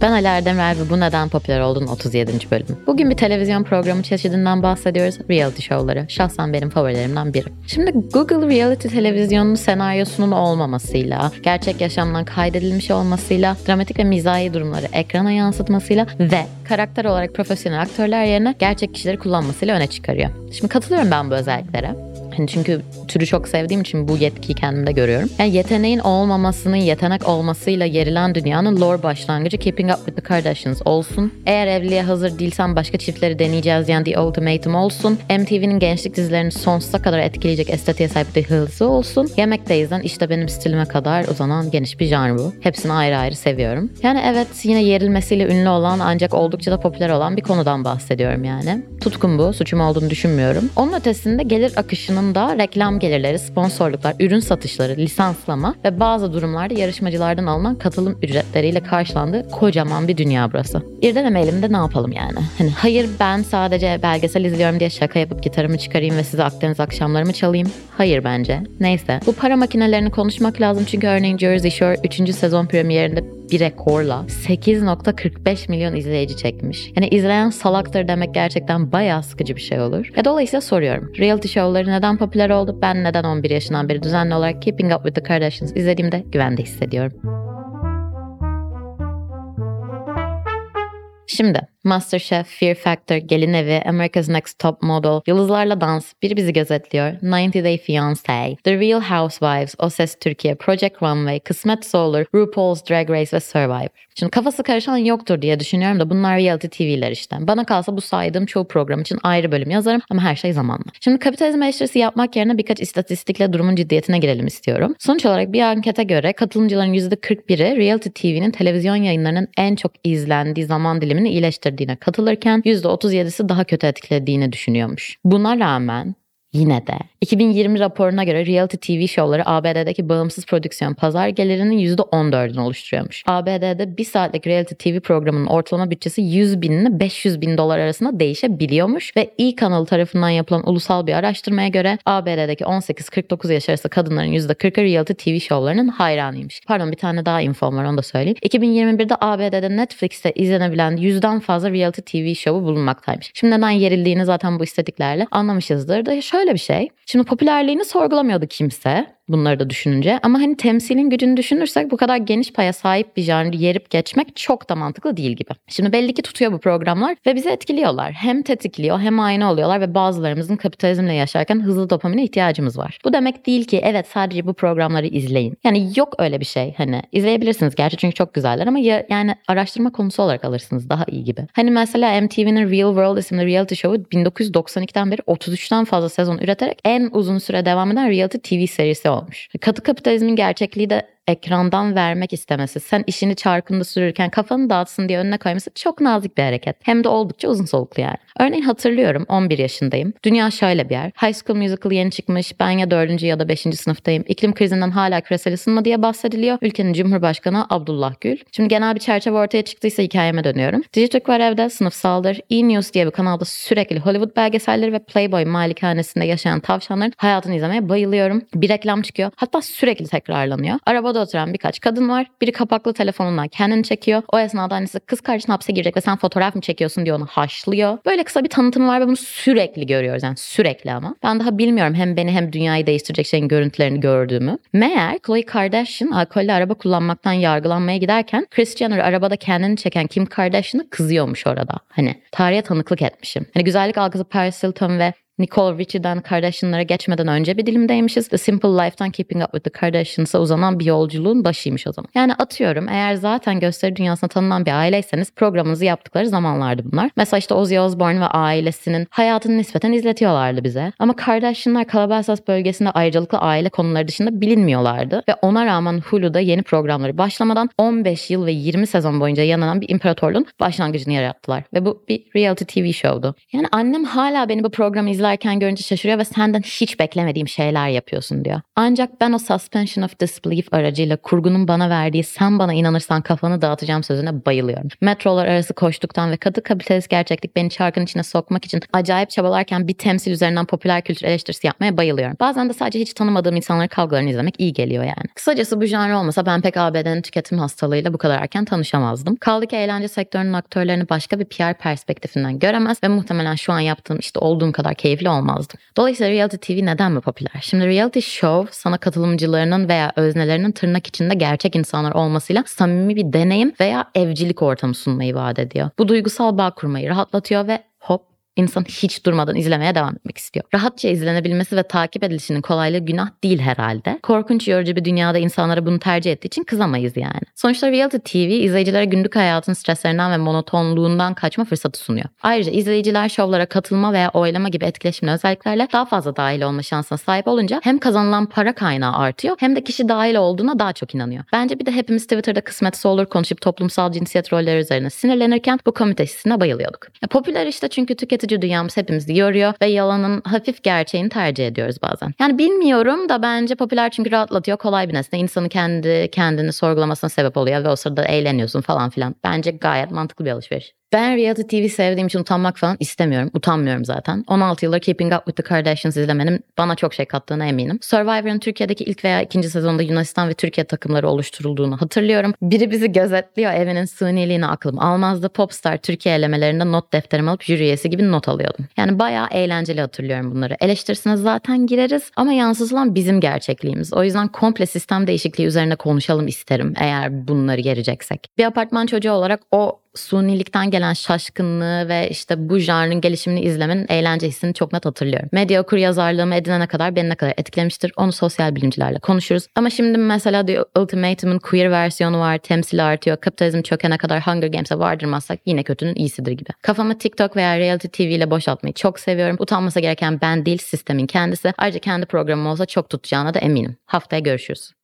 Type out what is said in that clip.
Ben Ali Erdemler ve bu neden popüler olduğun 37. bölüm. Bugün bir televizyon programı çeşidinden bahsediyoruz. Reality show'ları. Şahsen benim favorilerimden biri. Şimdi Google Reality televizyonunun senaryosunun olmamasıyla, gerçek yaşamdan kaydedilmiş olmasıyla, dramatik ve mizahi durumları ekrana yansıtmasıyla ve karakter olarak profesyonel aktörler yerine gerçek kişileri kullanmasıyla öne çıkarıyor. Şimdi katılıyorum ben bu özelliklere. Hani çünkü türü çok sevdiğim için bu yetkiyi kendimde görüyorum. Yani yeteneğin olmamasının yetenek olmasıyla yerilen dünyanın lore başlangıcı Keeping Up With The Kardashians olsun. Eğer evliliğe hazır değilsen başka çiftleri deneyeceğiz yani The Ultimatum olsun. MTV'nin gençlik dizilerini sonsuza kadar etkileyecek estetiğe sahip The Hills'ı olsun. Yemekteyizden işte benim stilime kadar uzanan geniş bir janr bu. Hepsini ayrı ayrı seviyorum. Yani evet yine yerilmesiyle ünlü olan ancak oldukça da popüler olan bir konudan bahsediyorum yani. Tutkum bu. Suçum olduğunu düşünmüyorum. Onun ötesinde gelir akışının da reklam gelirleri, sponsorluklar, ürün satışları, lisanslama ve bazı durumlarda yarışmacılardan alınan katılım ücretleriyle karşılandığı kocaman bir dünya burası. İrdelemeyelim de ne yapalım yani? Hani hayır ben sadece belgesel izliyorum diye şaka yapıp gitarımı çıkarayım ve size Akdeniz akşamlarımı çalayım. Hayır bence. Neyse. Bu para makinelerini konuşmak lazım çünkü örneğin Jersey Shore 3. sezon premierinde bir rekorla 8.45 milyon izleyici çekmiş. Yani izleyen salaktır demek gerçekten bayağı sıkıcı bir şey olur. Ve dolayısıyla soruyorum. Reality show'ları neden popüler oldu? Ben neden 11 yaşından beri düzenli olarak Keeping Up With The Kardashians izlediğimde güvende hissediyorum. Şimdi Masterchef, Fear Factor, Gelin Evi, America's Next Top Model, Yıldızlarla Dans, biri bizi gözetliyor, 90 Day Fiancé, The Real Housewives, O Ses Türkiye, Project Runway, Kısmet Olur, RuPaul's Drag Race ve Survivor. Şimdi kafası karışan yoktur diye düşünüyorum da bunlar reality TV'ler işte. Bana kalsa bu saydığım çoğu program için ayrı bölüm yazarım ama her şey zamanla. Şimdi kapitalizm eleştirisi yapmak yerine birkaç istatistikle durumun ciddiyetine girelim istiyorum. Sonuç olarak bir ankete göre katılımcıların %41'i reality TV'nin televizyon yayınlarının en çok izlendiği zaman dilimini iyileştirdi etkilediğine katılırken %37'si daha kötü etkilediğini düşünüyormuş. Buna rağmen Yine de 2020 raporuna göre reality TV şovları ABD'deki bağımsız prodüksiyon pazar gelirinin %14'ünü oluşturuyormuş. ABD'de bir saatlik reality TV programının ortalama bütçesi 100 bin ile 500 bin dolar arasında değişebiliyormuş ve E kanalı tarafından yapılan ulusal bir araştırmaya göre ABD'deki 18-49 yaş arası kadınların %40'ı reality TV şovlarının hayranıymış. Pardon bir tane daha infom var onu da söyleyeyim. 2021'de ABD'de Netflix'te izlenebilen yüzden fazla reality TV şovu bulunmaktaymış. Şimdi neden yerildiğini zaten bu istatiklerle anlamışızdır da şöyle şöyle bir şey. Şimdi popülerliğini sorgulamıyordu kimse bunları da düşününce. Ama hani temsilin gücünü düşünürsek bu kadar geniş paya sahip bir janrı yerip geçmek çok da mantıklı değil gibi. Şimdi belli ki tutuyor bu programlar ve bizi etkiliyorlar. Hem tetikliyor hem aynı oluyorlar ve bazılarımızın kapitalizmle yaşarken hızlı dopamine ihtiyacımız var. Bu demek değil ki evet sadece bu programları izleyin. Yani yok öyle bir şey hani izleyebilirsiniz gerçi çünkü çok güzeller ama ya, yani araştırma konusu olarak alırsınız daha iyi gibi. Hani mesela MTV'nin Real World isimli reality show'u 1992'den beri 33'ten fazla sezon üreterek en uzun süre devam eden reality TV serisi olmuş. Katı kapitalizmin gerçekliği de ekrandan vermek istemesi, sen işini çarkında sürürken kafanı dağıtsın diye önüne koyması çok nazik bir hareket. Hem de oldukça uzun soluklu yani. Örneğin hatırlıyorum 11 yaşındayım. Dünya şöyle bir yer. High School Musical yeni çıkmış. Ben ya 4. ya da 5. sınıftayım. İklim krizinden hala küresel ısınma diye bahsediliyor. Ülkenin Cumhurbaşkanı Abdullah Gül. Şimdi genel bir çerçeve ortaya çıktıysa hikayeme dönüyorum. Dijitürk var evde sınıfsaldır. E-News diye bir kanalda sürekli Hollywood belgeselleri ve Playboy malikanesinde yaşayan tavşanların hayatını izlemeye bayılıyorum. Bir reklam çıkıyor. Hatta sürekli tekrarlanıyor. Arabada Arabada oturan birkaç kadın var. Biri kapaklı telefonundan kendini çekiyor. O esnada annesi kız kardeşin hapse girecek ve sen fotoğraf mı çekiyorsun diye onu haşlıyor. Böyle kısa bir tanıtım var ve bunu sürekli görüyoruz. Yani sürekli ama. Ben daha bilmiyorum hem beni hem dünyayı değiştirecek şeyin görüntülerini gördüğümü. Meğer Khloe Kardashian alkollü araba kullanmaktan yargılanmaya giderken Kris Jenner arabada kendini çeken Kim Kardashian'ı kızıyormuş orada. Hani tarihe tanıklık etmişim. Hani güzellik algısı Paris Hilton ve Nicole Richie'den Kardashian'lara geçmeden önce bir dilimdeymişiz. The Simple Life'tan Keeping Up With The Kardashians'a uzanan bir yolculuğun başıymış o zaman. Yani atıyorum eğer zaten gösteri dünyasına tanınan bir aileyseniz programınızı yaptıkları zamanlardı bunlar. Mesela işte Ozzy Osbourne ve ailesinin hayatını nispeten izletiyorlardı bize. Ama Kardashian'lar Calabasas bölgesinde ayrıcalıklı aile konuları dışında bilinmiyorlardı. Ve ona rağmen Hulu'da yeni programları başlamadan 15 yıl ve 20 sezon boyunca yananan bir imparatorluğun başlangıcını yarattılar. Ve bu bir reality TV show'du. Yani annem hala beni bu programı izler izlerken görünce şaşırıyor ve senden hiç beklemediğim şeyler yapıyorsun diyor. Ancak ben o suspension of disbelief aracıyla kurgunun bana verdiği sen bana inanırsan kafanı dağıtacağım sözüne bayılıyorum. Metrolar arası koştuktan ve kadı kapitalist gerçeklik beni çarkın içine sokmak için acayip çabalarken bir temsil üzerinden popüler kültür eleştirisi yapmaya bayılıyorum. Bazen de sadece hiç tanımadığım insanların kavgalarını izlemek iyi geliyor yani. Kısacası bu janr olmasa ben pek ABD'nin tüketim hastalığıyla bu kadar erken tanışamazdım. Kaldı ki eğlence sektörünün aktörlerini başka bir PR perspektifinden göremez ve muhtemelen şu an yaptığım işte olduğum kadar keyifli olmazdım. Dolayısıyla reality TV neden mi popüler? Şimdi reality show sana katılımcılarının veya öznelerinin tırnak içinde gerçek insanlar olmasıyla samimi bir deneyim veya evcilik ortamı sunmayı vaat ediyor. Bu duygusal bağ kurmayı rahatlatıyor ve insan hiç durmadan izlemeye devam etmek istiyor. Rahatça izlenebilmesi ve takip edilişinin kolaylığı günah değil herhalde. Korkunç yorucu bir dünyada insanlara bunu tercih ettiği için kızamayız yani. Sonuçta reality TV izleyicilere günlük hayatın streslerinden ve monotonluğundan kaçma fırsatı sunuyor. Ayrıca izleyiciler şovlara katılma veya oylama gibi etkileşimli özelliklerle daha fazla dahil olma şansına sahip olunca hem kazanılan para kaynağı artıyor hem de kişi dahil olduğuna daha çok inanıyor. Bence bir de hepimiz Twitter'da kısmetse olur konuşup toplumsal cinsiyet rolleri üzerine sinirlenirken bu komite bayılıyorduk. Ya, popüler işte çünkü tüketici tüketici dünyamız hepimizi yoruyor ve yalanın hafif gerçeğini tercih ediyoruz bazen. Yani bilmiyorum da bence popüler çünkü rahatlatıyor. Kolay bir nesne. İnsanı kendi kendini sorgulamasına sebep oluyor ve o sırada eğleniyorsun falan filan. Bence gayet mantıklı bir alışveriş. Ben reality TV sevdiğim için utanmak falan istemiyorum. Utanmıyorum zaten. 16 yıldır Keeping Up with the Kardashians izlemenin bana çok şey kattığına eminim. Survivor'ın Türkiye'deki ilk veya ikinci sezonda Yunanistan ve Türkiye takımları oluşturulduğunu hatırlıyorum. Biri bizi gözetliyor evinin sıniliğini aklım almazdı. Popstar Türkiye elemelerinde not defterimi alıp jüri üyesi gibi not alıyordum. Yani bayağı eğlenceli hatırlıyorum bunları. Eleştirisine zaten gireriz ama yansıtılan bizim gerçekliğimiz. O yüzden komple sistem değişikliği üzerine konuşalım isterim eğer bunları gereceksek. Bir apartman çocuğu olarak o sunilikten gelen şaşkınlığı ve işte bu janrın gelişimini izlemenin eğlence hissini çok net hatırlıyorum. Medya okur yazarlığımı edinene kadar beni ne kadar etkilemiştir onu sosyal bilimcilerle konuşuruz. Ama şimdi mesela The Ultimatum'un queer versiyonu var, temsili artıyor, kapitalizm çökene kadar Hunger Games'e vardırmazsak yine kötünün iyisidir gibi. Kafamı TikTok veya reality TV ile boşaltmayı çok seviyorum. Utanması gereken ben değil sistemin kendisi. Ayrıca kendi programım olsa çok tutacağına da eminim. Haftaya görüşürüz.